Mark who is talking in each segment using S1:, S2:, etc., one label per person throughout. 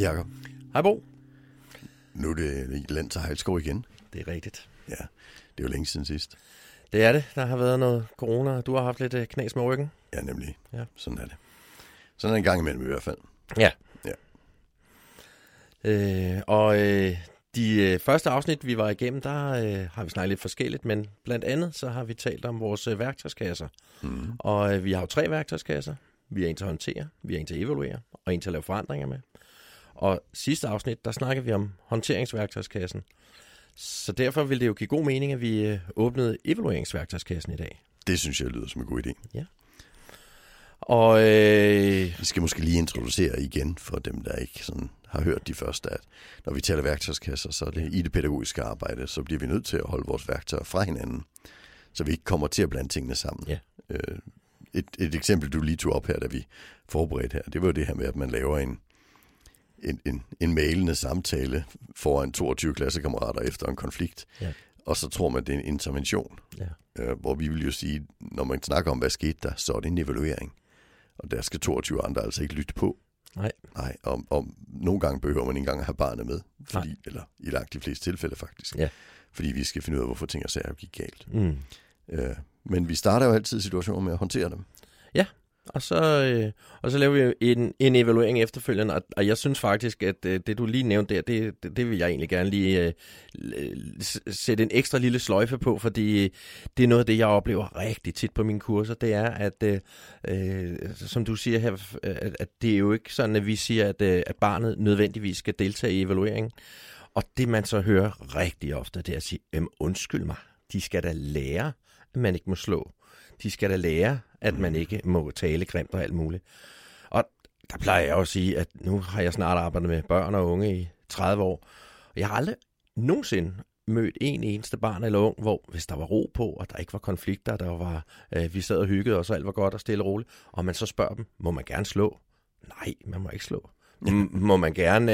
S1: Jacob.
S2: Hej Bo.
S1: Nu er det land til Hejlskov igen.
S2: Det er rigtigt.
S1: Ja, det er jo længe siden sidst.
S2: Det er det. Der har været noget corona. Du har haft lidt øh, knas med ryggen.
S1: Ja, nemlig.
S2: Ja.
S1: Sådan er det. Sådan er en gang imellem i hvert fald.
S2: Ja.
S1: Ja.
S2: Øh, og øh, de øh, første afsnit, vi var igennem, der øh, har vi snakket lidt forskelligt, men blandt andet så har vi talt om vores øh, værktøjskasser.
S1: Mm.
S2: Og øh, vi har jo tre værktøjskasser. Vi har en til at håndtere, vi har en til at evaluere, og en til at lave forandringer med. Og sidste afsnit, der snakker vi om håndteringsværktøjskassen. Så derfor vil det jo give god mening, at vi øh, åbnede evalueringsværktøjskassen i dag.
S1: Det synes jeg lyder som en god idé.
S2: Og øh,
S1: Vi skal måske lige introducere igen for dem, der ikke sådan har hørt de første, at når vi taler værktøjskasser, så er det i det pædagogiske arbejde, så bliver vi nødt til at holde vores værktøjer fra hinanden, så vi ikke kommer til at blande tingene sammen.
S2: Ja.
S1: Øh, et, et eksempel, du lige tog op her, da vi forberedte her, det var jo det her med, at man laver en, en, en, en mailende samtale foran 22 klassekammerater efter en konflikt,
S2: Ja.
S1: og så tror man, det er en intervention.
S2: ja,
S1: Øh, hvor vi vil jo sige, når man snakker om, hvad skete der, så er det en evaluering. Og der skal 22 andre altså ikke lytte på.
S2: Nej.
S1: Nej, og, og nogle gange behøver man ikke engang at have barnet med, fordi, eller i langt de fleste tilfælde faktisk.
S2: Ja.
S1: Fordi vi skal finde ud af, hvorfor ting og sager gik galt.
S2: mm.
S1: Øh, men vi starter jo altid situationer med at håndtere dem.
S2: Og så, øh, og så laver vi en, en evaluering efterfølgende, og, og jeg synes faktisk, at øh, det du lige nævnte der, det, det, det vil jeg egentlig gerne lige øh, sætte en ekstra lille sløjfe på, fordi øh, det er noget af det, jeg oplever rigtig tit på mine kurser, det er, at øh, øh som du siger her, at, at det er jo ikke sådan, at vi siger, at, øh, at barnet nødvendigvis skal deltage i evalueringen. Og det man så hører rigtig ofte, det er at sige, undskyld mig, de skal da lære, at man ikke må slå. De skal da lære, at man ikke må tale grimt og alt muligt. Og der plejer jeg jo at sige, at nu har jeg snart arbejdet med børn og unge i 30 år. Og jeg har aldrig nogensinde mødt en eneste barn eller ung, hvor hvis der var ro på, og der ikke var konflikter, der var, øh, vi sad og hyggede, os, og alt var godt og stille og roligt, og man så spørger dem, må man gerne slå? Nej, man må ikke slå. Må man gerne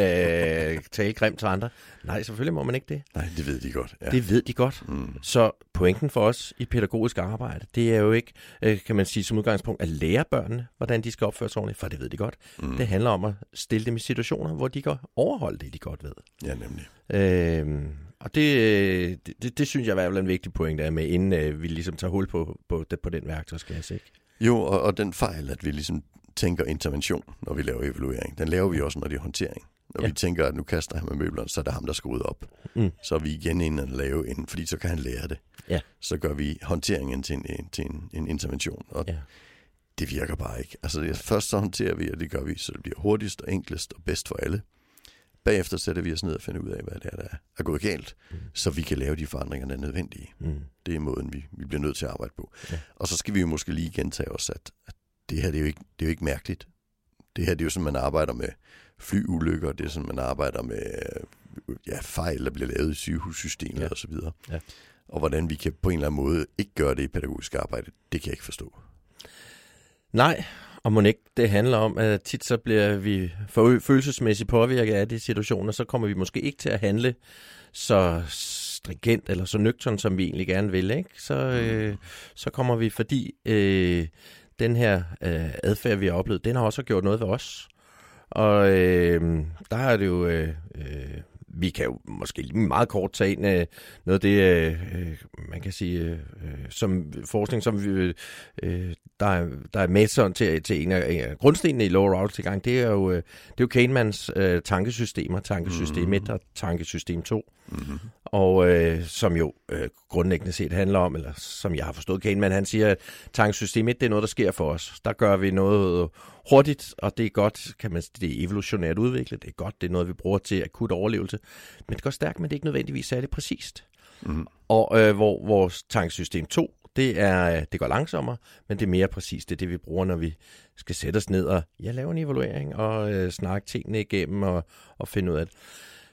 S2: øh, tale grimt til andre? Nej, selvfølgelig må man ikke det.
S1: Nej, det ved de godt. Ja.
S2: Det ved de godt.
S1: Mm.
S2: Så pointen for os i pædagogisk arbejde, det er jo ikke, øh, kan man sige som udgangspunkt, at lære børnene, hvordan de skal opføre sig ordentligt, for det ved de godt.
S1: Mm.
S2: Det handler om at stille dem i situationer, hvor de kan overholde det, de godt ved.
S1: Ja, nemlig.
S2: Øhm, og det, øh, det, det, synes jeg i hvert fald er en vigtig point, der er med, inden øh, vi ligesom tager hul på, på, på den værktøjskasse. Ikke?
S1: Jo, og, og den fejl, at vi ligesom tænker intervention, når vi laver evaluering, den laver vi også, når det er håndtering. Når ja. Vi tænker, at nu kaster han med møblerne, så er det ham, der skal rydde op.
S2: Mm.
S1: Så er vi igen inde og lave en, fordi så kan han lære det.
S2: Ja.
S1: Så gør vi håndteringen til en, en, til en, en intervention, og
S2: Ja.
S1: det virker bare ikke. Altså det, først så håndterer vi, og det gør vi, så det bliver hurtigst og enklest og bedst for alle. Bagefter sætter vi os ned og finder ud af, hvad det er, der er gået galt,
S2: Mm.
S1: så vi kan lave de forandringer, der er nødvendige.
S2: Mm.
S1: Det er måden, vi, vi bliver nødt til at arbejde på.
S2: Ja.
S1: Og så skal vi jo måske lige gentage os, at, at det her det er, jo ikke, det er jo ikke mærkeligt. Det her det er jo sådan, man arbejder med flyulykker, det er sådan, man arbejder med øh, ja, fejl, der bliver lavet i sygehussystemet
S2: Ja.
S1: og så videre.
S2: Ja.
S1: Og hvordan vi kan på en eller anden måde ikke gøre det i pædagogisk arbejde, det kan jeg ikke forstå.
S2: Nej, og må ikke det handler om, at tit så bliver vi følelsesmæssigt påvirket af de situationer, så kommer vi måske ikke til at handle så stringent eller så nøgtern, som vi egentlig gerne vil. Ikke? Så, øh, så kommer vi, fordi øh, den her øh, adfærd, vi har oplevet, den har også gjort noget ved os. Og øh, der er det jo, øh, øh, vi kan jo måske lige meget kort tage ind øh, noget af det, øh, øh man kan sige, øh, øh, som forskning, som vi, øh, der, er, der er sådan til, til en af, en af grundstenene i lower route tilgang, det er jo, øh, det er jo Kahnemans øh, tankesystemer, tankesystem
S1: Mhm.
S2: 1 og tankesystem 2,
S1: Mm-hmm.
S2: og øh, som jo øh, grundlæggende set handler om, eller som jeg har forstået Kahneman, han siger, at tankesystem 1, det er noget, der sker for os. Der gør vi noget hurtigt, og det er godt, kan man sige, det er evolutionært udviklet, det er godt, det er noget, vi bruger til akut overlevelse, men det går stærkt, men det er ikke nødvendigvis særlig præcist.
S1: Mm-hmm.
S2: Og øh, hvor vores tanksystem 2, det, er, det går langsommere, men det er mere præcist. Det er det, vi bruger, når vi skal sætte os ned og ja, lave en evaluering og øh, snakke tingene igennem og, og finde ud af det.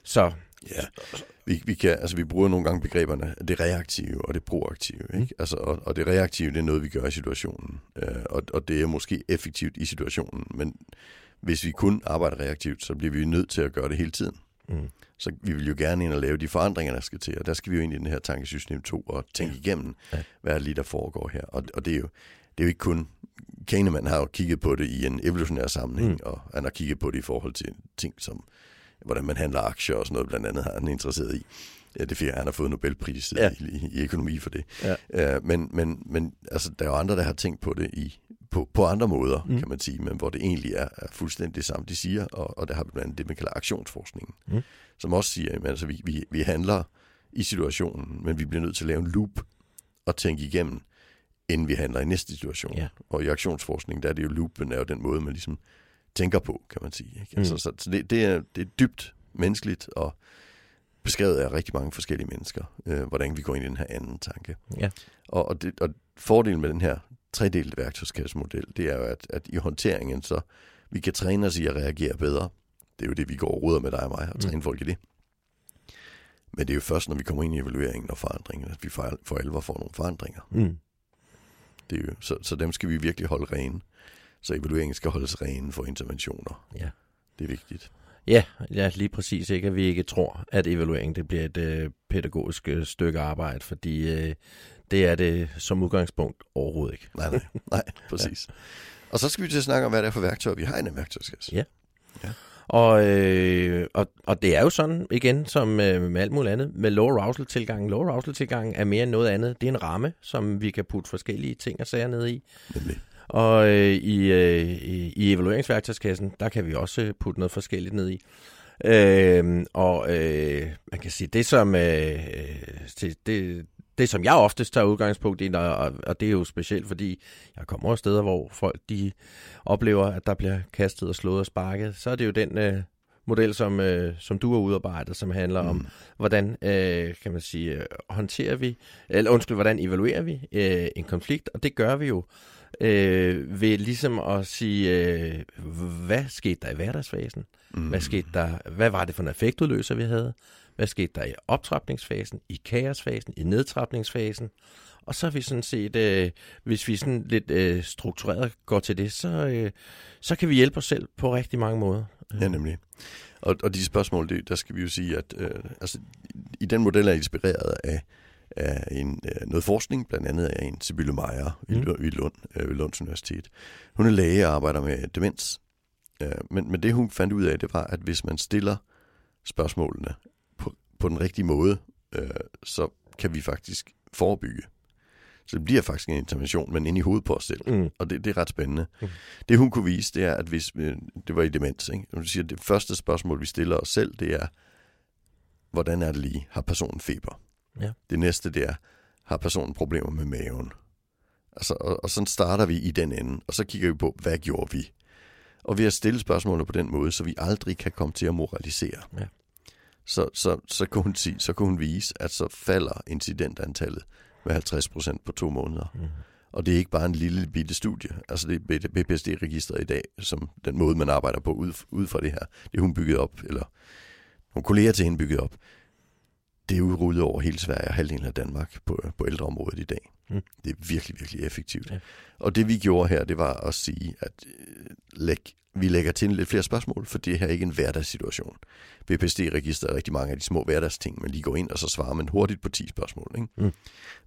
S2: Så
S1: Ja, vi, vi, kan, altså, vi bruger nogle gange begreberne det reaktive og det proaktive. Ikke? Mm. Altså, og, og det reaktive, det er noget, vi gør i situationen. Øh, og, og det er måske effektivt i situationen, men hvis vi kun arbejder reaktivt, så bliver vi nødt til at gøre det hele tiden.
S2: Mm.
S1: Så vi vil jo gerne ind og lave de forandringer, der skal til, og der skal vi jo ind i den her tankesystem 2 og tænke ja. igennem,
S2: Ja.
S1: hvad er det lige, der foregår her. Og, og det, er jo, det er jo ikke kun Kahneman har jo kigget på det i en evolutionær sammenhæng, mm. Og han har kigget på det i forhold til ting som, hvordan man handler aktier og sådan noget, blandt andet har han interesseret i. Ja, det fik han har fået Nobelpris ja. I, i, i økonomi for det.
S2: Ja.
S1: Uh, men men, men altså, der er jo andre, der har tænkt på det i, på, på andre måder, mm. Kan man sige, men hvor det egentlig er, er fuldstændig det samme, de siger, og, og der har vi blandt andet det, man kalder aktionsforskningen,
S2: Mm.
S1: som også siger, at altså, vi, vi, vi handler i situationen, men vi bliver nødt til at lave en loop og tænke igennem, inden vi handler i næste situation.
S2: Ja.
S1: Og i aktionsforskning, der er det jo loopen, er jo den måde, man ligesom tænker på, kan man sige. Ikke?
S2: Mm.
S1: Altså, så så det, det, er, det er dybt menneskeligt, og beskrevet af rigtig mange forskellige mennesker, øh, hvordan vi går ind i den her anden tanke.
S2: Ja.
S1: Og, og, det, og fordelen med den her tredelte værktøjskassemodel, det er jo, at, at i håndteringen, så vi kan træne os i at reagere bedre. Det er jo det, vi går og ruder med dig og mig, og træne mm. folk i det. Men det er jo først, når vi kommer ind i evalueringen og forandringen, at vi for, for alvor får nogle forandringer.
S2: Mm.
S1: Det er jo, så, så dem skal vi virkelig holde rene. Så evalueringen skal holdes rene for interventioner.
S2: Ja.
S1: Det er vigtigt.
S2: Ja, ja, lige præcis. Ikke at vi ikke tror, at evaluering det bliver et øh, pædagogisk øh, stykke arbejde, fordi øh, det er det som udgangspunkt overhovedet ikke.
S1: Nej, nej, nej, præcis. ja. Og så skal vi til at snakke om, hvad det er for værktøjer, vi har i den værktøjskasse.
S2: Ja. Og, øh, og, og det er jo sådan, igen, som øh, med alt muligt andet, med low arousal tilgangen. Low arousal tilgangen er mere end noget andet. Det er en ramme, som vi kan putte forskellige ting og sager ned i.
S1: Nemlig.
S2: Og øh, i, øh, i, i evalueringsværktøjskassen, der kan vi også øh, putte noget forskelligt ned i. Øh, og øh, man kan sige, det som, øh, det, det, det som jeg oftest tager udgangspunkt i, og, og det er jo specielt, fordi jeg kommer over steder, hvor folk de oplever, at der bliver kastet og slået og sparket, så er det jo den øh, model, som, øh, som du har udarbejdet, som handler mm. om, hvordan øh, kan man sige, øh, håndterer vi, eller undskyld, hvordan evaluerer vi øh, en konflikt, og det gør vi jo øh, ved ligesom at sige, øh, hvad skete der i hverdagsfasen?
S1: Mm.
S2: Hvad skete der? Hvad var det for en effektudløser, vi havde? Hvad skete der i optrapningsfasen, i kaosfasen, i nedtrapningsfasen? Og så har vi sådan set, øh, hvis vi sådan lidt øh, struktureret går til det, så, øh, så kan vi hjælpe os selv på rigtig mange måder.
S1: Ja, nemlig. Og, og de spørgsmål, det, der skal vi jo sige, at øh, altså, i den model er inspireret af, af en, øh, noget forskning, blandt andet af en Sibylle Meyer mm. i, i Lund, øh, ved Lunds Universitet. Hun er læge og arbejder med demens. Øh, men, men det hun fandt ud af, det var, at hvis man stiller spørgsmålene på, på den rigtige måde, øh, så kan vi faktisk forebygge. Så det bliver faktisk en intervention, men ind i hovedet på os selv.
S2: Mm.
S1: Og det, det er ret spændende.
S2: Mm.
S1: Det hun kunne vise, det er, at hvis vi, det var i demens, ikke? Hun siger, at det første spørgsmål, vi stiller os selv, det er, hvordan er det lige? Har personen feber?
S2: Ja.
S1: Det næste, det er, har personen problemer med maven? Altså, og, og sådan starter vi i den ende, og så kigger vi på, hvad gjorde vi? Og ved at stille spørgsmålene på den måde, så vi aldrig kan komme til at moralisere,
S2: Ja.
S1: så, så, så, kunne hun sige, så kunne hun vise, at så falder incidentantallet med 50 procent på to måneder.
S2: Mm.
S1: Og det er ikke bare en lille bitte studie. Altså det er BPSD-registret i dag, som den måde, man arbejder på ud, ud fra det her, det er hun bygget op, eller nogle kolleger til hende bygget op. Det er udrullet over hele Sverige og halvdelen af Danmark på, på ældreområdet i dag.
S2: Mm.
S1: Det er virkelig, virkelig effektivt.
S2: Ja.
S1: Og det vi gjorde her, det var at sige, at øh, læg, vi lægger til lidt flere spørgsmål, for det her er ikke en hverdagssituation. BPSD-registret er rigtig mange af de små hverdagsting, man lige går ind, og så svarer man hurtigt på 10 spørgsmål. Ikke?
S2: Mm.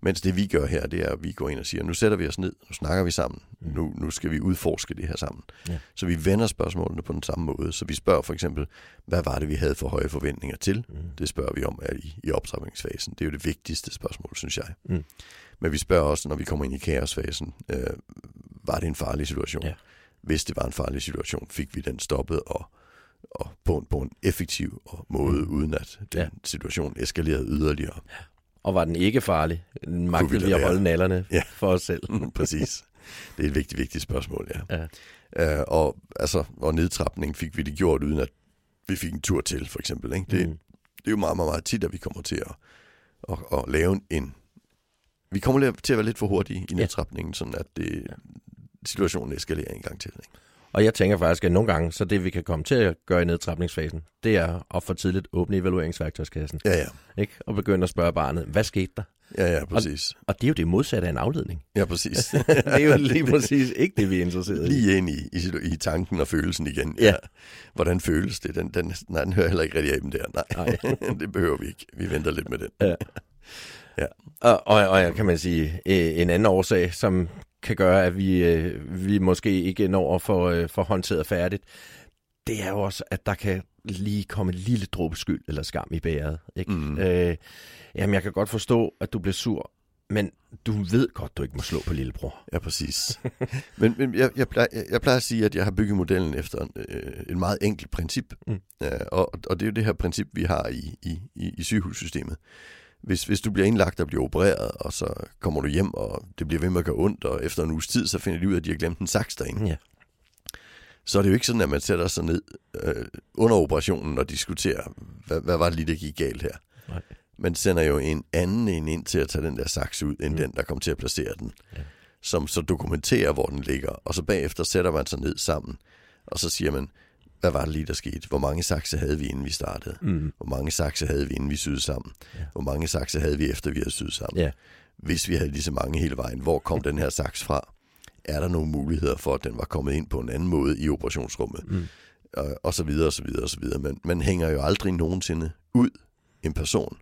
S1: Mens det vi gør her, det er, at vi går ind og siger, nu sætter vi os ned, nu snakker vi sammen,
S2: Mm.
S1: nu, nu skal vi udforske det her sammen.
S2: Ja.
S1: Så vi vender spørgsmålene på den samme måde. Så vi spørger for eksempel, hvad var det, vi havde for høje forventninger til?
S2: Mm.
S1: Det spørger vi om i, i optrapningsfasen. Det er jo det vigtigste spørgsmål, synes jeg.
S2: Mm.
S1: Men vi spørger også, når vi kommer ind i kaosfasen, øh, var det en farlig situation?
S2: Ja.
S1: Hvis det var en farlig situation, fik vi den stoppet og, og på, en, på en effektiv og måde,
S2: Mm.
S1: uden at den
S2: Ja.
S1: situation eskalerede yderligere.
S2: Og var den ikke farlig? Magtede vi at holde nallerne
S1: Ja.
S2: for os selv?
S1: Præcis. Det er et vigtigt, vigtigt spørgsmål, ja.
S2: Ja.
S1: Øh, og, altså, og nedtrapning fik vi det gjort, uden at vi fik en tur til, for eksempel. Ikke? Det,
S2: Mm.
S1: det er jo meget, meget, meget tit, at vi kommer til at, at, at lave en... Vi kommer til at være lidt for hurtige i
S2: Ja.
S1: nedtrapningen, sådan at det, situationen eskalerer en gang til. Ikke?
S2: Og jeg tænker faktisk, at nogle gange, så det vi kan komme til at gøre i nedtrapningsfasen, det er at for tidligt åbne evalueringsværktøjskassen.
S1: Ja, ja.
S2: Ikke? Og begynde at spørge barnet, hvad skete der?
S1: Ja, ja, præcis.
S2: Og det er jo det modsatte af en afledning.
S1: Ja, præcis.
S2: det er jo lige præcis ikke det, vi er interesseret i.
S1: Lige ind i, i, i tanken og følelsen igen.
S2: Ja.
S1: Hvordan føles det? Den, den, nej, den hører heller ikke rigtig af dem der. Nej,
S2: Nej.
S1: det behøver vi ikke. Vi venter lidt med den.
S2: Og, og, og jeg kan man sige, øh, en anden årsag, som kan gøre, at vi, øh, vi måske ikke når at få, øh, få håndteret færdigt, det er jo også, at der kan lige komme en lille dråbe skyld eller skam i bæret. Ikke? Mm. Øh, jamen, jeg kan godt forstå, at du bliver sur, men du ved godt, du ikke må slå på lillebror.
S1: Ja, præcis. men men jeg, jeg, plejer, jeg plejer at sige, at jeg har bygget modellen efter en, øh, en meget enkelt princip. Mm. Ja, og, og det er jo det her princip, vi har i, i, i, i sygehussystemet. Hvis, hvis du bliver indlagt og bliver opereret, og så kommer du hjem, og det bliver ved med at gøre ondt, og efter en uges tid, så finder de ud af, at de har glemt en saks derinde. Ja. Så er det jo ikke sådan, at man sætter sig ned øh, under operationen og diskuterer, hvad, hvad var det lige, der gik galt her. Nej man sender jo en anden en ind til at tage den der saks ud, end mm. den, der kom til at placere den. Ja. Som så dokumenterer, hvor den ligger. Og så bagefter sætter man sig ned sammen, og så siger man, hvad var det lige, der skete? Hvor mange sakse havde vi, inden vi startede? Mm. Hvor mange sakse havde vi, inden vi syede sammen? Ja. Hvor mange sakse havde vi, efter vi havde syet sammen? Ja. Hvis vi havde lige så mange hele vejen, hvor kom den her saks fra? Er der nogle muligheder for, at den var kommet ind på en anden måde i operationsrummet? Mm. Og, og så videre, og så videre, og så videre. Men man hænger jo aldrig nogensinde ud en person,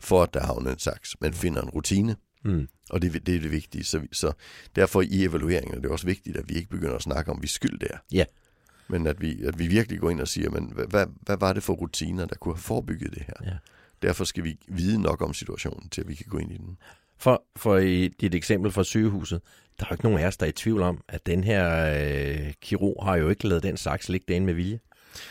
S1: for at der havner en saks. Man finder en rutine, mm. og det, det er det vigtige. Så, så derfor i evalueringen er det også vigtigt, at vi ikke begynder at snakke om, vi skyld der. Ja. Men at vi, at vi virkelig går ind og siger, men hvad, hvad, var det for rutiner, der kunne have forebygget det her? Ja. Derfor skal vi vide nok om situationen, til at vi kan gå ind i den.
S2: For, for i dit eksempel fra sygehuset, der er jo ikke nogen af os, der er i tvivl om, at den her øh, kirurg har jo ikke lavet den saks ligge derinde med vilje.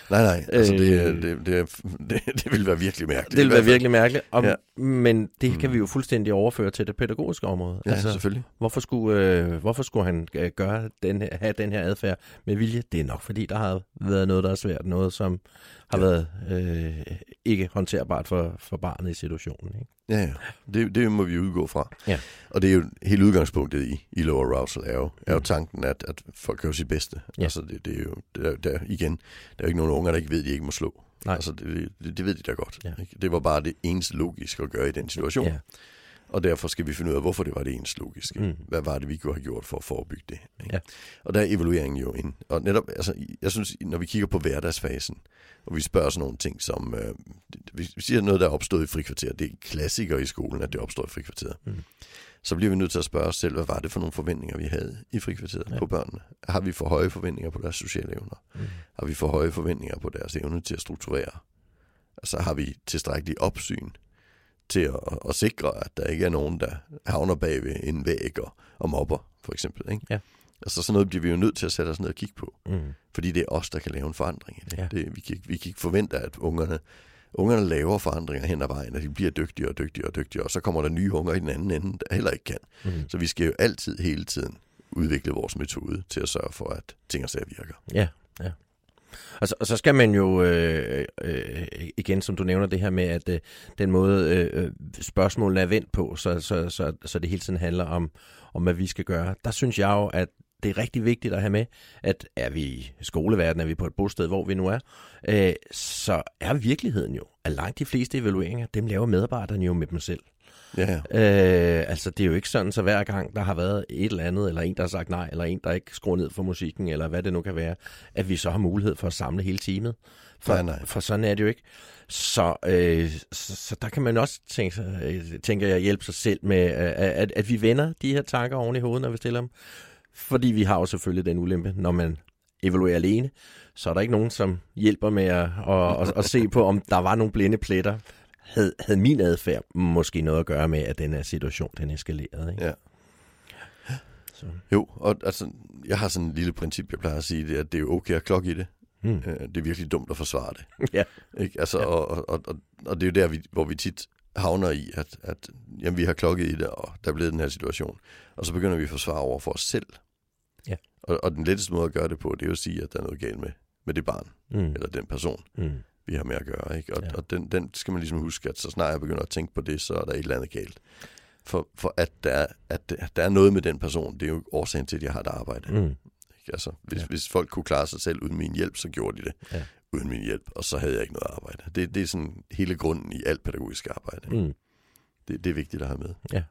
S1: Nej, nej, altså øh, det, det, det, det, det vil være virkelig mærkeligt.
S2: Det vil være virkelig mærkeligt, og, ja. men det kan vi jo fuldstændig overføre til det pædagogiske område.
S1: Ja, altså, selvfølgelig.
S2: Hvorfor skulle, øh, hvorfor skulle han øh, gøre den, have den her adfærd med vilje? Det er nok, fordi der har været noget, der er svært, noget som har ja. været øh, ikke håndterbart for, for barnet i situationen. Ikke?
S1: Ja, ja. Det, det må vi udgå fra. Ja. Og det er jo hele udgangspunktet i, i low arousal, er jo, er jo mm. tanken, at, at folk gør sit bedste. Ja. Altså, det, det er jo, det er, der, igen, der er jo ikke nogen unger, der ikke ved, at de ikke må slå. Nej. Altså, det, det, det ved de da godt. Ja. Ikke? Det var bare det eneste logiske at gøre i den situation. Ja. Og derfor skal vi finde ud af, hvorfor det var det eneste logiske. Mm. Hvad var det, vi kunne have gjort for at forebygge det? Ikke? Ja. Og der er evalueringen jo ind. Og netop, altså, jeg synes, når vi kigger på hverdagsfasen, og vi spørger sådan nogle ting som, øh, vi siger noget, der er opstået i frikvarter. Det er klassiker i skolen, at det opstår i frikvarteret. Mm. Så bliver vi nødt til at spørge os selv, hvad var det for nogle forventninger, vi havde i frikvarteret ja. på børnene? Har vi for høje forventninger på deres sociale evner? Mm. Har vi for høje forventninger på deres evne til at strukturere? Altså har vi tilstrækkelig opsyn til at, at sikre, at der ikke er nogen, der havner bag ved en væg og, og mobber, for eksempel. Ikke? Ja. Altså sådan noget bliver vi jo nødt til at sætte os ned og kigge på. Mm. Fordi det er os, der kan lave en forandring i det. Ja. det vi, kan, vi kan ikke forvente, at ungerne, ungerne laver forandringer hen ad vejen, og de bliver dygtigere og dygtigere og dygtigere, og så kommer der nye unger i den anden ende, der heller ikke kan. Mm. Så vi skal jo altid, hele tiden udvikle vores metode til at sørge for, at ting og sager virker.
S2: Ja, ja. Og så, og så skal man jo, øh, øh, igen som du nævner det her med, at øh, den måde øh, øh, spørgsmålene er vendt på, så, så, så, så det hele tiden handler om, om, hvad vi skal gøre. Der synes jeg jo, at det er rigtig vigtigt at have med, at er vi i skoleverdenen, er vi på et bosted, hvor vi nu er, øh, så er virkeligheden jo, at langt de fleste evalueringer, dem laver medarbejderne jo med dem selv. Ja. Øh, altså, det er jo ikke sådan, så hver gang der har været et eller andet, eller en, der har sagt nej, eller en, der ikke skruer ned for musikken, eller hvad det nu kan være, at vi så har mulighed for at samle hele teamet. For, nej, nej. for sådan er det jo ikke. Så, øh, så, så der kan man også tænke, øh, tænker jeg, hjælpe sig selv med, øh, at, at vi vender de her tanker oven i hovedet, når vi stiller dem. Fordi vi har jo selvfølgelig den ulempe, når man evaluerer alene, så er der ikke nogen, som hjælper med at, at, at, at se på, om der var nogle blinde pletter havde, havde min adfærd måske noget at gøre med, at den her situation, den eskalerede. Ikke? Ja.
S1: Så. Jo, og altså, jeg har sådan en lille princip, jeg plejer at sige, det at det er okay at klokke i det. Mm. Det er virkelig dumt at forsvare det. ja. Ikke? Altså, ja. Og, og, og, og det er jo der, vi, hvor vi tit havner i, at, at jamen, vi har klokket i det, og der er blevet den her situation. Og så begynder vi at forsvare over for os selv. Ja. Og, og den letteste måde at gøre det på, det er jo at sige, at der er noget galt med, med det barn, mm. eller den person. Mm vi har med at gøre. Ikke? Og, ja. og den, den skal man ligesom huske, at så snart jeg begynder at tænke på det, så er der et eller andet galt. For, for at, der, er, at der er noget med den person, det er jo årsagen til, at jeg har et arbejde. Mm. Ikke? Altså, hvis, ja. hvis folk kunne klare sig selv uden min hjælp, så gjorde de det. Ja. Uden min hjælp, og så havde jeg ikke noget arbejde. Det, det er sådan hele grunden i alt pædagogisk arbejde. Mm. Det, det er vigtigt at have med. Ja.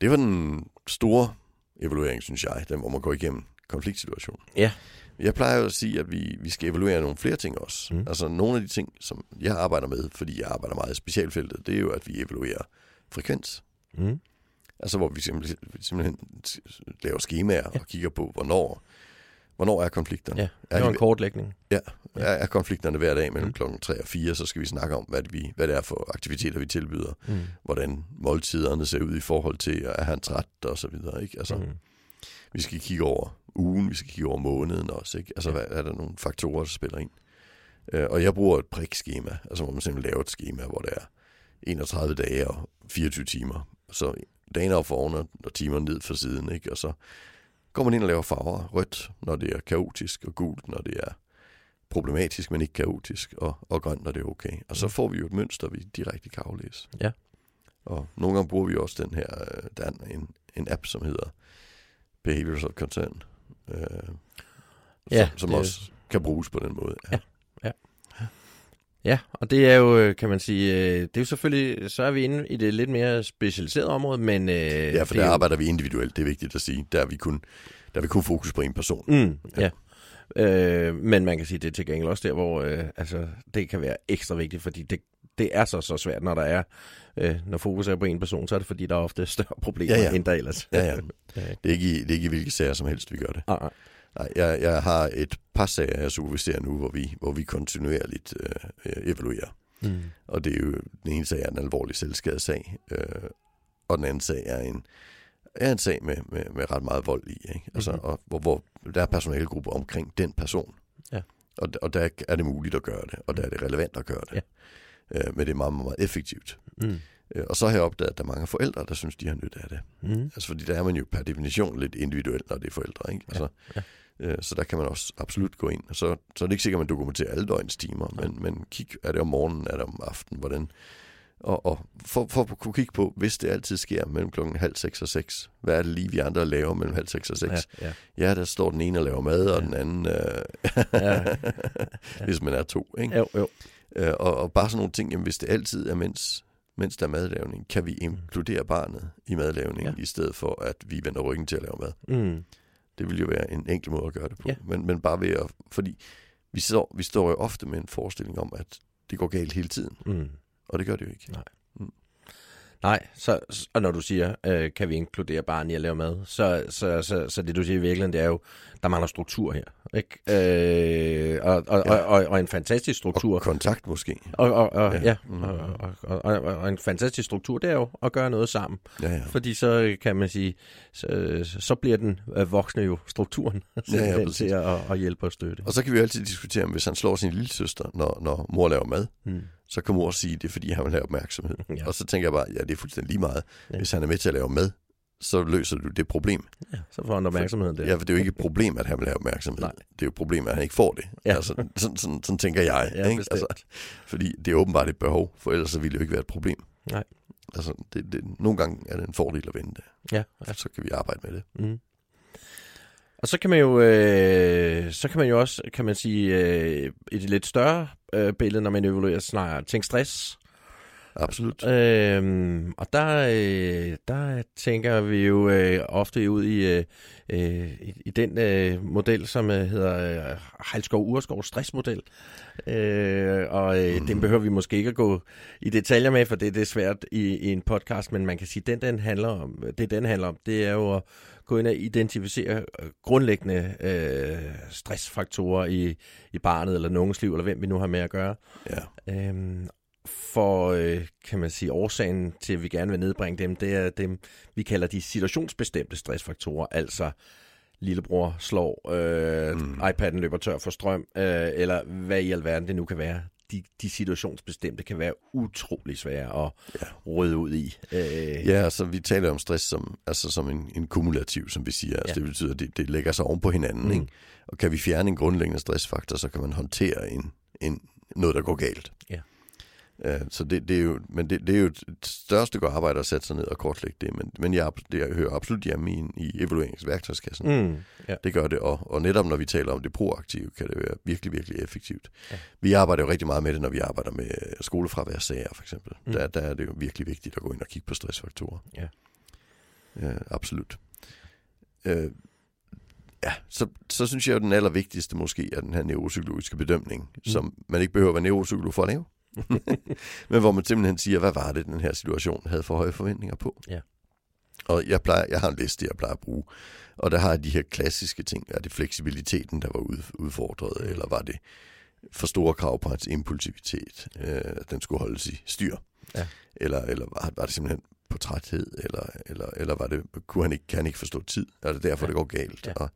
S1: Det var den store evaluering, synes jeg, den, hvor man går igennem konfliktsituationen. Ja. Jeg plejer jo at sige, at vi, vi skal evaluere nogle flere ting også. Mm. Altså nogle af de ting, som jeg arbejder med, fordi jeg arbejder meget i specialfeltet, det er jo, at vi evaluerer frekvens. Mm. Altså hvor vi simpelthen, simpelthen laver skemaer ja. og kigger på, hvornår, hvornår er konflikterne.
S2: Ja,
S1: er,
S2: det var en
S1: de,
S2: kortlægning.
S1: ja, er, er konflikterne hver dag mellem
S2: Mm.
S1: klokken 3 og 4, så skal vi snakke om, hvad vi, hvad det er for aktiviteter, vi tilbyder.
S2: Mm.
S1: Hvordan måltiderne ser ud i forhold til, er han træt og så videre. Ikke? Altså,
S2: Mm.
S1: Vi skal kigge over ugen, vi skal kigge over måneden også. Ikke? Altså,
S2: Ja.
S1: hvad, er der nogle faktorer, der spiller ind? Øh, og jeg bruger et prikskema, altså hvor man simpelthen laver et schema, hvor der er 31 dage og 24 timer. Så dagen op foran, og timerne ned for siden. Ikke? Og så går man ind og laver farver. Rødt, når det er kaotisk, og gult, når det er problematisk, men ikke kaotisk, og, og grønt, når det er okay. Og så
S2: Mm.
S1: får vi jo et mønster, vi direkte kan aflæse.
S2: Ja.
S1: Og nogle gange bruger vi også den her, øh, der er en, en app, som hedder Behaviors of Concern, øh,
S2: Ja,
S1: som, som
S2: det-
S1: også kan bruges på den måde.
S2: Ja. Ja, og det er jo, øh, kan man sige, øh, det er jo selvfølgelig, så er vi inde i det lidt mere specialiserede område, men... Øh,
S1: Ja, for der
S2: er jo-
S1: arbejder vi individuelt, det er vigtigt at sige. Der er vi kun, der er vi kun fokus på en person.
S2: Mm, ja. Øh, men man kan sige, det er til gengæld også der, hvor øh, altså, det kan være ekstra vigtigt, fordi det, det er så, så svært, når der er, øh, når fokus er på en person, så er det fordi, der er ofte større problemer,
S1: Ja, ja.
S2: end der ellers.
S1: Ja, ja. Det er ikke i, det er ikke i hvilke sager som helst, vi gør det.
S2: Ah, ah.
S1: Nej, jeg, jeg har et par sager, jeg superviserer nu, hvor vi, hvor vi kontinuerligt øh, evaluerer.
S2: Mm.
S1: Og det er jo, den ene sag er en alvorlig selvskadesag, øh, og den anden sag er en, er en sag med, med, med ret meget vold i. Ikke? Altså,
S2: Mhm.
S1: og, hvor, hvor der er personalegrupper omkring den person.
S2: Ja.
S1: Og, og der er det muligt at gøre det, og der er det relevant at gøre det. Ja. Øh, men det er meget, meget, meget effektivt.
S2: Mm.
S1: Øh, og så har jeg opdaget, at der er mange forældre, der synes, de har nytte af det.
S2: Mm.
S1: Altså, fordi der er man jo per definition lidt individuel, når det er forældre. Ikke? Altså,
S2: ja.
S1: øh, så der kan man også absolut gå ind. Så, så er det ikke sikkert, at man dokumenterer alle døgns timer, men, men kig, er det om morgenen, er det om aftenen, hvordan... Og, og for, for at kunne kigge på, hvis det altid sker mellem klokken halv seks og seks, hvad er det lige, vi andre laver mellem halv seks og seks?
S2: Ja, ja.
S1: Ja, der står den ene og laver mad, og
S2: Ja.
S1: den anden, øh,
S2: Ja.
S1: hvis man er to. Ikke?
S2: Jo, jo.
S1: Øh, og, og bare sådan nogle ting, jamen, hvis det altid er, mens, mens der er madlavning, kan vi inkludere barnet i madlavningen,
S2: Ja.
S1: i stedet for, at vi vender ryggen til at lave mad.
S2: Mm.
S1: Det vil jo være en enkel måde at gøre det på.
S2: Ja.
S1: Men, men bare ved at, fordi vi står, vi står jo ofte med en forestilling om, at det går galt hele tiden,
S2: Mm.
S1: og det gør det jo ikke.
S2: Nej. Nej, så, og når du siger, øh, kan vi inkludere barn i at lave mad, så, så, så, så det du siger i virkeligheden, det er jo, der mangler struktur her. Ikke? Øh, og, og,
S1: Ja.
S2: og, og, og en fantastisk struktur.
S1: Og kontakt måske.
S2: Og, og, og,
S1: Ja.
S2: ja,
S1: Mhm.
S2: og, og, og, og, og en fantastisk struktur, det er jo at gøre noget sammen.
S1: Ja, ja.
S2: Fordi så kan man sige, så, så bliver den øh, voksne jo strukturen
S1: Ja, ja,
S2: til at, at, hjælpe og støtte.
S1: Og så kan vi jo altid diskutere, om hvis han slår sin lille søster, når, når mor laver mad,
S2: Mm.
S1: Så kan mor sige, det er fordi, han vil have opmærksomhed.
S2: Ja.
S1: Og så tænker jeg bare, ja, det er fuldstændig lige meget.
S2: Ja.
S1: Hvis han er med til at lave mad, så løser du det problem.
S2: Ja, så får han opmærksomheden der.
S1: Ja, for det er jo ikke et problem, at han vil have opmærksomhed.
S2: Nej.
S1: Det er jo et problem, at han ikke får det.
S2: Ja.
S1: Altså, sådan, sådan, sådan tænker jeg.
S2: Ja,
S1: ikke?
S2: bestemt.
S1: Altså, fordi det er åbenbart et behov, for ellers så ville det jo ikke være et problem.
S2: Nej.
S1: Altså, det, det, nogle gange er det en fordel at vende det.
S2: Ja,
S1: Ja. Så kan vi arbejde med det.
S2: Mm. Og så kan man jo, øh, så kan man jo også, kan man sige, øh, i det lidt større øh, billede, når man evaluerer snarere, tænke stress.
S1: Absolut.
S2: Øhm, og der, øh, der tænker vi jo øh, ofte ud i, øh, øh, i, i den øh, model, som øh, hedder øh, Heilskov Urskov stressmodel. Øh, og øh, mm. den behøver vi måske ikke at gå i detaljer med, for det, det er svært i, i en podcast, men man kan sige, den den handler om, det den handler om, det er jo at gå ind og identificere øh, grundlæggende øh, stressfaktorer i, i barnet eller unges liv, eller hvem vi nu har med at gøre.
S1: Ja.
S2: Øhm, for, øh, kan man sige, årsagen til, at vi gerne vil nedbringe dem, det er dem, vi kalder de situationsbestemte stressfaktorer, altså lillebror slår, øh, mm. IPad'en løber tør for strøm, øh, eller hvad i alverden det nu kan være. De, de situationsbestemte kan være utrolig svære at
S1: Ja.
S2: røde ud i. Øh,
S1: Ja, altså vi taler om stress som, altså som en, en kumulativ, som vi siger. Altså,
S2: Ja.
S1: Det betyder, at det, det lægger sig oven på hinanden.
S2: Mm.
S1: Ikke? Og kan vi fjerne en grundlæggende stressfaktor, så kan man håndtere en, en, noget, der går galt.
S2: Ja.
S1: Uh, så det, det er jo, men det, det er jo et større stykke arbejde at sætte sig ned og kortlægge det, men, men jeg, det, jeg hører absolut hjemme i, i evalueringsværktøjskassen. Mm.
S2: ja.
S1: Det gør det, og, og netop når vi taler om det proaktive, kan det være virkelig, virkelig effektivt.
S2: Ja.
S1: Vi arbejder jo rigtig meget med det, når vi arbejder med skolefraværssager, for eksempel.
S2: Mm.
S1: Der, der er det jo virkelig vigtigt at gå ind og kigge på stressfaktorer.
S2: Ja.
S1: Ja, absolut. Øh, ja, så, så synes jeg, at den allervigtigste måske er den her neuropsykologiske bedømning,
S2: mm.
S1: som man ikke behøver at være neuropsykolog for at lave. Men hvor man simpelthen siger, hvad var det, den her situation havde for høje forventninger på?
S2: Ja.
S1: Og jeg, plejer, jeg har en liste, jeg plejer at bruge. Og der har jeg de her klassiske ting. Er det fleksibiliteten, der var udfordret, eller var det for store krav på hans impulsivitet, øh, den skulle holdes i styr? Ja. Eller, eller var, var det simpelthen på træthed, eller, eller, eller var det, kunne han ikke, kan han ikke forstå tid? Er det derfor, ja. det går galt? Ja. Og,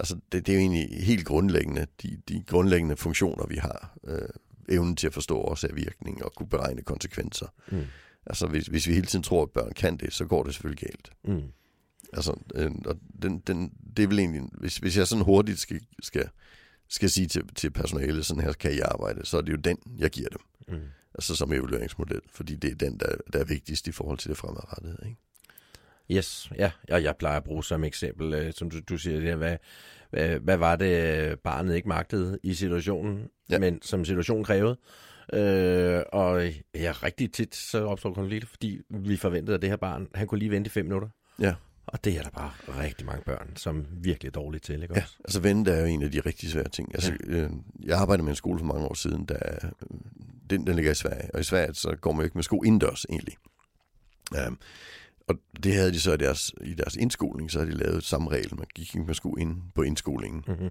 S1: altså, det, det er jo egentlig helt grundlæggende, de, de grundlæggende funktioner, vi har. Øh, evnen til at forstå årsagvirkning og kunne beregne konsekvenser. Mm. Altså, hvis, hvis vi hele tiden tror, at børn kan det, så går det selvfølgelig galt. Mm. Altså, øh, og den, den, det er vel egentlig, hvis, hvis jeg sådan hurtigt skal, skal, skal sige til, til personalet, sådan her kan I arbejde, så er det jo den, jeg giver dem. Mm. Altså som evalueringsmodel, fordi det er den, der, der er vigtigst i forhold til det fremadrettede. Ikke?
S2: Yes, ja, og jeg plejer at bruge som eksempel, øh, som du, du siger, det hvad, hvad, hvad var det, barnet ikke magtede i situationen, ja. men som situationen krævede. Øh, og ja, rigtig tit så opstår konflikter, fordi vi forventede, at det her barn, han kunne lige vente i fem minutter. Ja. Og det er der bare rigtig mange børn, som virkelig er dårlige til, ikke
S1: ja, også? altså vente er jo en af de rigtig svære ting. Altså, ja. øh, jeg arbejdede med en skole for mange år siden, der, den, den ligger i Sverige, og i Sverige så går man jo ikke med sko indendørs egentlig. Um, og det havde de så i deres, i deres indskoling, så havde de lavet samme regel. Man gik ikke med sko ind på indskolingen. Mm-hmm.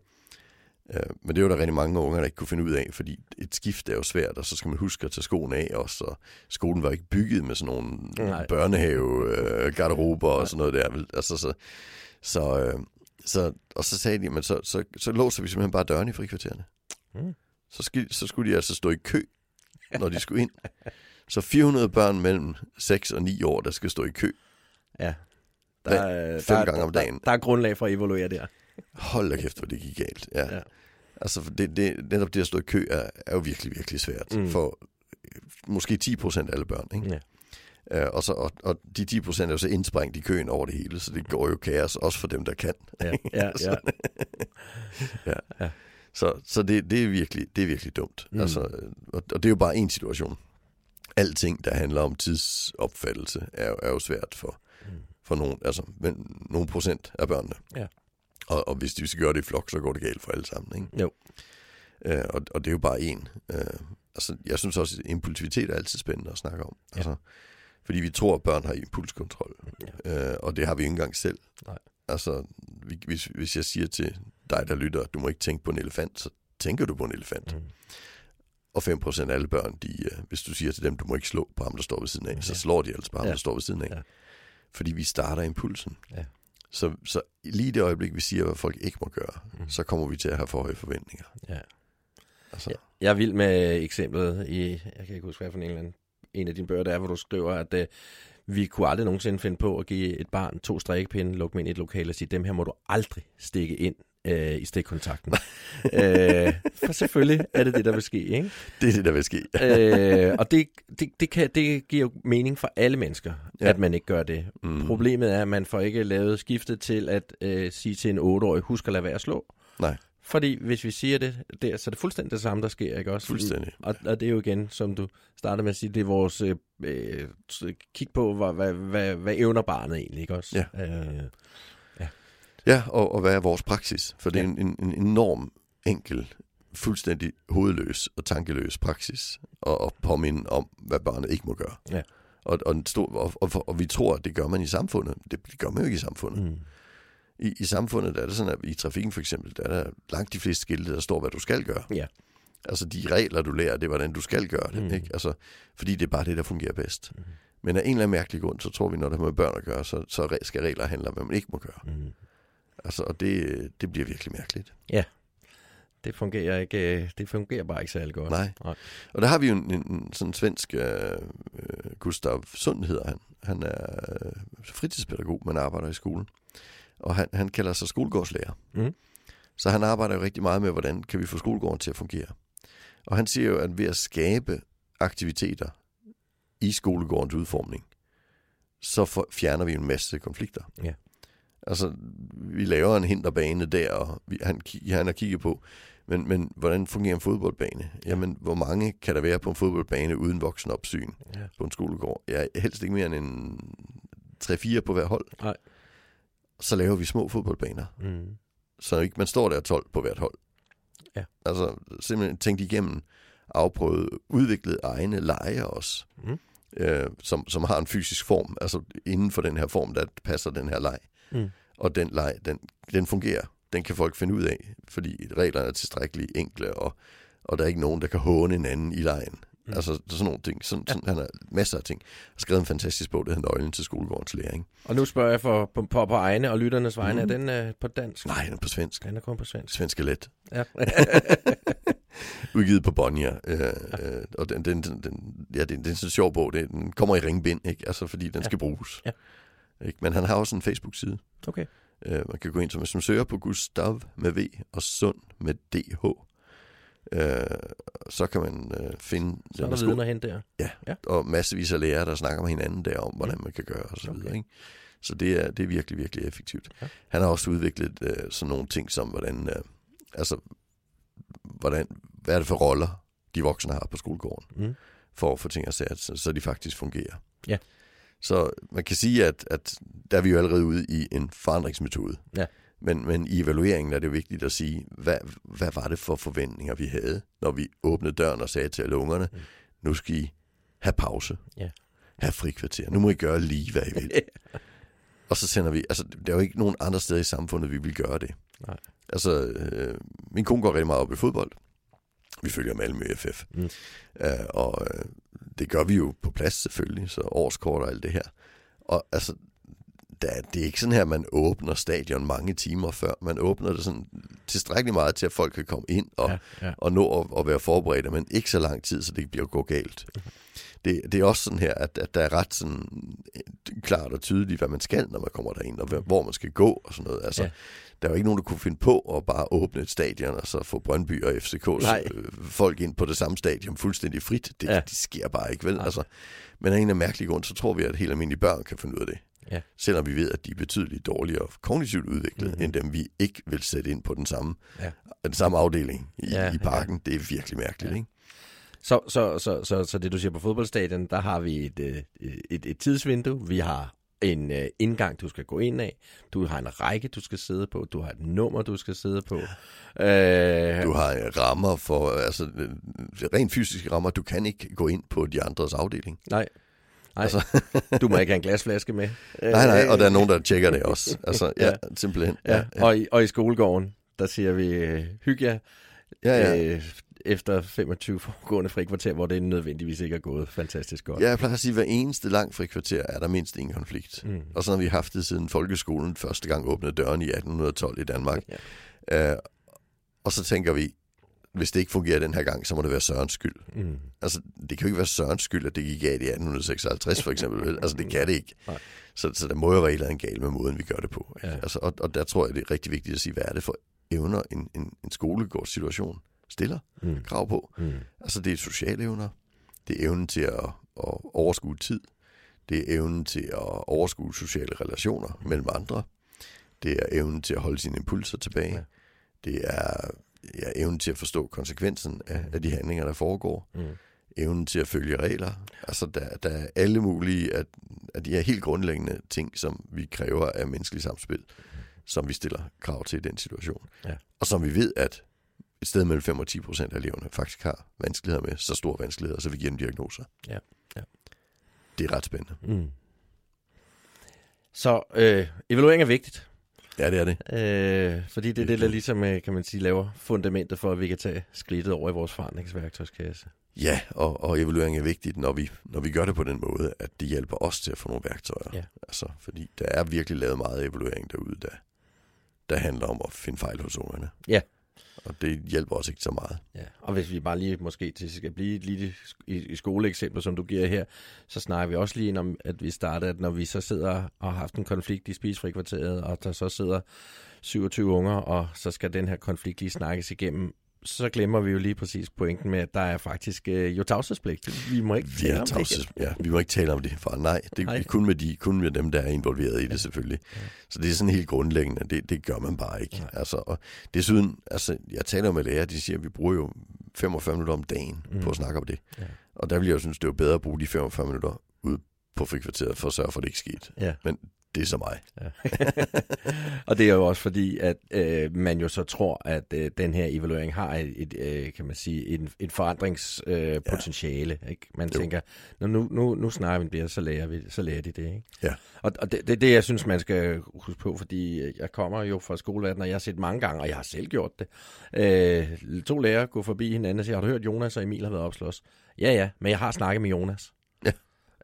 S1: Uh, men det var der rigtig mange unger, der ikke kunne finde ud af, fordi et skift er jo svært, og så skal man huske at tage skoene af også. Og skolen var ikke bygget med sådan nogle Nej. børnehave, uh, garderober og sådan noget der. Altså, så, så, uh, så, og så sagde de, men så, så, så låser vi simpelthen bare dørene i frikvartererne. Mm. Så, skal, så skulle de altså stå i kø, når de skulle ind. Så 400 børn mellem 6 og 9 år, der skal stå i kø. Ja. Der, er, fem der, gange om dagen.
S2: Der, der er grundlag for at evaluere der.
S1: Hold da kæft, hvor det gik galt. Ja. ja. Altså, det, det, netop det at stå i kø er, er jo virkelig, virkelig svært. Mm. For øh, måske 10 procent af alle børn. Ikke? Ja. Uh, og, så, og, og de 10 procent er jo så indsprængt i køen over det hele, så det går jo kaos, også for dem, der kan. Ja, ja, ja. ja. ja. Så, så det, det, er virkelig, det er virkelig dumt. Mm. Altså, og, og det er jo bare en situation. Alting, der handler om tidsopfattelse, er, jo, er jo svært for, mm. for nogen, altså, men, nogle procent af børnene. Ja. Og, og hvis de skal gøre det i flok, så går det galt for alle sammen. Ikke? Jo. Øh, og, og det er jo bare en. Øh, altså, jeg synes også, at impulsivitet er altid spændende at snakke om. Ja. Altså, fordi vi tror, at børn har impulskontrol. Ja. Øh, og det har vi ikke engang selv. Nej. Altså, hvis, hvis jeg siger til dig, der lytter, du må ikke tænke på en elefant, så tænker du på en elefant. Mm. Og 5% af alle børn, de, øh, hvis du siger til dem, du må ikke slå på ham, der står ved siden af, ja. så slår de altså på ham, ja. der står ved siden af. Ja. Fordi vi starter impulsen. Ja. Så, så lige det øjeblik, vi siger, hvad folk ikke må gøre, mm. så kommer vi til at have for høje forventninger. Ja.
S2: Altså. Ja, jeg er vild med eksemplet i, jeg kan ikke huske, hvad for en eller anden, en af dine bøger, der er, hvor du skriver, at uh, vi kunne aldrig nogensinde finde på at give et barn to strikkepinde, lukke dem ind i et lokale og sige, dem her må du aldrig stikke ind øh, i stikkontakten. øh, for selvfølgelig er det det, der vil ske, ikke?
S1: Det er det, der vil ske.
S2: øh, og det, det, det, kan, det giver jo mening for alle mennesker, ja. at man ikke gør det. Mm. Problemet er, at man får ikke lavet skiftet til at øh, sige til en 8-årig, husk at lade være at slå. Nej. Fordi hvis vi siger det, det så er det fuldstændig det samme, der sker, ikke også?
S1: Fuldstændig.
S2: Og, og det er jo igen, som du startede med at sige, det er vores øh, kig på, hvad, hvad, hvad, hvad evner barnet egentlig, ikke også? Ja. Øh,
S1: Ja, og, og hvad er vores praksis? For det er ja. en, en, en enorm enkel, fuldstændig hovedløs og tankeløs praksis at, at påminde om, hvad barnet ikke må gøre. Ja. Og, og, en stor, og, og, og vi tror, at det gør man i samfundet. Det, det gør man jo ikke i samfundet. Mm. I, I samfundet der er det sådan, at i trafikken for eksempel, der er der langt de fleste skilte, der står, hvad du skal gøre. Ja. Altså de regler, du lærer, det er, hvordan du skal gøre det. Mm. Ikke? Altså, fordi det er bare det, der fungerer bedst. Mm. Men af en eller anden mærkelig grund, så tror vi, når det har med børn at gøre, så, så skal regler handle om, hvad man ikke må gøre. Mm. Altså, og det, det bliver virkelig mærkeligt.
S2: Ja, det fungerer ikke, øh, det fungerer bare ikke særlig godt.
S1: Nej. Nej. Og der har vi jo en, en sådan svensk, uh, Gustav Sund hedder han. Han er fritidspædagog, men arbejder i skolen. Og han, han kalder sig skolegårdslærer. Mm. Så han arbejder jo rigtig meget med, hvordan kan vi få skolegården til at fungere. Og han siger jo, at ved at skabe aktiviteter i skolegårdens udformning, så for, fjerner vi en masse konflikter. Ja. Altså, vi laver en hinterbane der, og vi, han, han har kigget på, men, men hvordan fungerer en fodboldbane? Jamen, hvor mange kan der være på en fodboldbane uden voksenopsyn ja. på en skolegård? Er helst ikke mere end en 3-4 på hver hold. Nej. Så laver vi små fodboldbaner. Mm. Så ikke man står der 12 på hvert hold. Ja. Altså, simpelthen tænkt igennem, afprøvet, udviklet egne lege også. Mm. øh, som, som har en fysisk form. Altså inden for den her form, der passer den her leg.
S2: Mm.
S1: Og den leg, den, den fungerer. Den kan folk finde ud af, fordi reglerne er tilstrækkeligt enkle, og, og der er ikke nogen, der kan håne en anden i lejen. Mm. Altså sådan nogle ting. Sådan, sådan, ja. Han har masser af ting. Han har skrevet en fantastisk bog, der hedder Nøglen til skolegårdens læring.
S2: Og nu spørger jeg for, på, på, på egne og lytternes vegne. Mm. Er den uh, på dansk?
S1: Nej, den er på svensk.
S2: Den er kun på svensk.
S1: Svensk er let.
S2: Ja.
S1: Udgivet på Bonnier. Øh, øh, og den, den, den, den, ja, det, det er en sjov bog. Det, den kommer i ringbind, ikke? Altså, fordi den ja. skal bruges.
S2: Ja.
S1: Ikke? Men han har også en Facebook-side.
S2: Okay.
S1: Øh, man kan gå ind, som man søger på Gustav med V og Sund med DH. Øh, så kan man øh, finde...
S2: Så er der viden at hente der.
S1: Ja, ja, og massevis af lærere, der snakker med hinanden der om, hvordan man kan gøre og så
S2: Okay.
S1: videre. Ikke? Så det er, det er virkelig, virkelig effektivt.
S2: Ja.
S1: Han har også udviklet øh, sådan nogle ting som, hvordan, øh, altså, hvordan, hvad er det for roller, de voksne har på skolegården,
S2: Mm.
S1: for at få ting at sætte, så, så de faktisk fungerer.
S2: Ja.
S1: Så man kan sige, at, at der er vi jo allerede ude i en forandringsmetode.
S2: Ja.
S1: Men, men i evalueringen er det vigtigt at sige, hvad, hvad var det for forventninger, vi havde, når vi åbnede døren og sagde til alle ungerne,
S2: Mm.
S1: nu skal I have pause,
S2: Ja.
S1: have frikvarter, nu må I gøre lige, hvad I vil. og så sender vi, altså der er jo ikke nogen andre steder i samfundet, vi vil gøre det.
S2: Nej.
S1: Altså, øh, min kone går rigtig meget op i fodbold. Vi følger Malmø FF.
S2: Mm.
S1: Øh, og øh, det gør vi jo på plads selvfølgelig, så årskort og alt det her. Og altså, der, det er ikke sådan her, at man åbner stadion mange timer før. Man åbner det sådan tilstrækkeligt meget til, at folk kan komme ind og,
S2: Ja, ja.
S1: og nå at, at være forberedte, men ikke så lang tid, så det bliver gå galt. Det, det er også sådan her, at, at der er ret sådan klart og tydeligt, hvad man skal, når man kommer derind, og hvor- man skal gå og sådan noget. Altså,
S2: Ja.
S1: Der er jo ikke nogen, der kunne finde på at bare åbne et stadion, og så få Brøndby og FCK's
S2: Nej.
S1: øh, folk ind på det samme stadion fuldstændig frit. Det,
S2: Ja.
S1: det sker bare ikke, vel?
S2: Nej.
S1: Altså, men af en af mærkelige grunde, så tror vi, at helt almindelige børn kan finde ud af det.
S2: Ja.
S1: Selvom vi ved, at de er betydeligt dårligere kognitivt udviklet,
S2: Mhm.
S1: mm-hmm. end dem, vi ikke vil sætte ind på den samme,
S2: Ja.
S1: den samme afdeling i,
S2: Ja,
S1: i parken. Ja. Det er virkelig mærkeligt,
S2: ja.
S1: ikke?
S2: Så, så, så, så, så det du siger på fodboldstadion, der har vi et, øh, et, et tidsvindue, vi har en øh, indgang, du skal gå ind af, du har en række, du skal sidde på, du har et nummer, du skal sidde på. Øh,
S1: Du har øh, rammer for, altså øh, rent fysiske rammer, du kan ikke gå ind på de andres afdeling.
S2: nej, nej. Altså. du må ikke have en glasflaske med.
S1: Nej, nej, og der er nogen, der tjekker det også. Altså, ja,
S2: Ja.
S1: ja simpelthen.
S2: Ja,
S1: Ja, ja.
S2: Og, i, og i skolegården, der siger vi øh, hygge
S1: ja, ja.
S2: øh, efter 25 foregående frikvarter, hvor det nødvendigvis ikke er gået fantastisk godt.
S1: Ja, jeg plejer at sige, at hver eneste lang frikvarter er der mindst en konflikt.
S2: Mm.
S1: Og så har vi haft det siden folkeskolen første gang åbnede døren i 1812 i Danmark.
S2: Ja.
S1: Øh, og så tænker vi, hvis det ikke fungerer den her gang, så må det være Sørens skyld.
S2: Mm.
S1: Altså, det kan jo ikke være Sørens skyld, at det gik galt i 1856 for eksempel. Altså, det kan det ikke.
S2: Nej.
S1: Så, så der må jo være et eller andet galt med måden, vi gør det på.
S2: Ja.
S1: Altså, og, og der tror jeg, det er rigtig vigtigt at sige, hvad er det for evner, en, en, en skolegårdssituation stiller
S2: Mm.
S1: krav på.
S2: Mm.
S1: Altså, det er sociale evner. Det er evnen til at, at overskue tid. Det er evnen til at overskue sociale relationer mellem andre. Det er evnen til at holde sine impulser tilbage.
S2: Ja.
S1: Det er ja, evnen til at forstå konsekvensen af, af de handlinger, der foregår.
S2: Mm.
S1: Evnen til at følge regler. Altså, der, der er alle mulige af, af de her helt grundlæggende ting, som vi kræver af menneskelig samspil, som vi stiller krav til i den situation.
S2: Ja.
S1: Og som vi ved, at et sted mellem 5 og 10 procent af eleverne faktisk har vanskeligheder med, så store vanskeligheder, så vi giver dem diagnoser.
S2: Ja, ja.
S1: Det er ret spændende.
S2: Mm. Så øh, evaluering er vigtigt,
S1: Ja, det er det.
S2: øh, fordi det er det, der ligesom, øh, kan man sige, laver fundamentet for, at vi kan tage skridtet over i vores forandringsværktøjskasse.
S1: Ja, og, og evaluering er vigtigt, når vi, når vi gør det på den måde, at det hjælper os til at få nogle værktøjer.
S2: Ja.
S1: Altså, fordi der er virkelig lavet meget evaluering derude, der, der handler om at finde fejl hos ungerne.
S2: Ja.
S1: Og det hjælper os ikke så meget.
S2: Ja, og hvis vi bare lige måske til skal blive lidt i, i, skoleeksempler, som du giver her, så snakker vi også lige ind om, at vi starter, at når vi så sidder og har haft en konflikt i spisfrikvarteret, og der så sidder 27 unger, og så skal den her konflikt lige snakkes igennem, så glemmer vi jo lige præcis pointen med, at der er faktisk øh, jo tavshedspligt. Vi må ikke
S1: Vi,
S2: tale om det
S1: tavses,
S2: igen.
S1: ja, vi må ikke tale om det, for nej, det
S2: Nej.
S1: kun med, de, kun med dem, der er involveret i det
S2: Ja.
S1: selvfølgelig.
S2: Ja.
S1: Så det er sådan helt grundlæggende, det, det gør man bare ikke.
S2: Nej.
S1: Altså, og desuden, altså, jeg taler med læger, de siger, at vi bruger jo 45 minutter om dagen mm.
S2: Mm.
S1: på at snakke om det.
S2: Ja.
S1: Og der vil jeg jo synes, det er bedre at bruge de 45 minutter ude på frikvarteret for at sørge for, at det ikke skete.
S2: Ja.
S1: Men det er så mig.
S2: Ja. og det er jo også fordi, at øh, man jo så tror, at øh, den her evaluering har et, et øh, kan man sige, et, et forandringspotentiale. Øh, ikke? Man jo. tænker, nu, nu, nu, nu snakker vi det, så lærer, vi, så lærer de det. Ikke?
S1: Ja.
S2: Og, og det, det er det, jeg synes, man skal huske på, fordi jeg kommer jo fra skoleverden, og jeg har set mange gange, og jeg har selv gjort det. Øh, to lærere går forbi hinanden og siger, har du hørt, Jonas og Emil har været opslås? Ja, ja, men jeg har snakket med Jonas.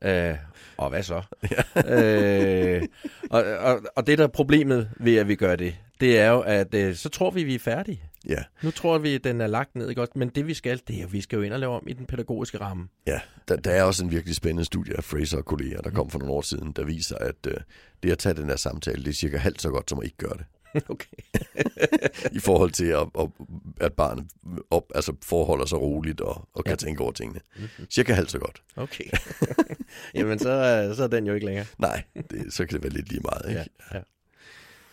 S2: Øh, og hvad så? Ja. øh, og, og, og det, der er problemet ved, at vi gør det, det er jo, at øh, så tror vi, vi er færdige.
S1: Ja.
S2: Nu tror vi, at den er lagt ned, ikke? men det vi skal, det er, vi skal jo ind og lave om i den pædagogiske ramme.
S1: Ja, der, der er også en virkelig spændende studie af Fraser og kolleger, der kom for nogle år siden, der viser, at øh, det at tage den her samtale, det er cirka halvt så godt, som at ikke gøre det.
S2: Okay.
S1: I forhold til, at, at, at barnet op, altså forholder sig roligt og, og kan ja. tænke over tingene. Mm-hmm. Cirka halvt så godt.
S2: Okay. Jamen, så, øh, så er den jo ikke længere.
S1: Nej, det, så kan det være lidt lige meget, ikke?
S2: Ja, ja.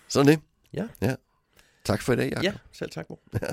S1: Sådan det.
S2: Ja.
S1: ja. Tak for i dag, Jacob.
S2: Ja, selv tak, Bo. Ja.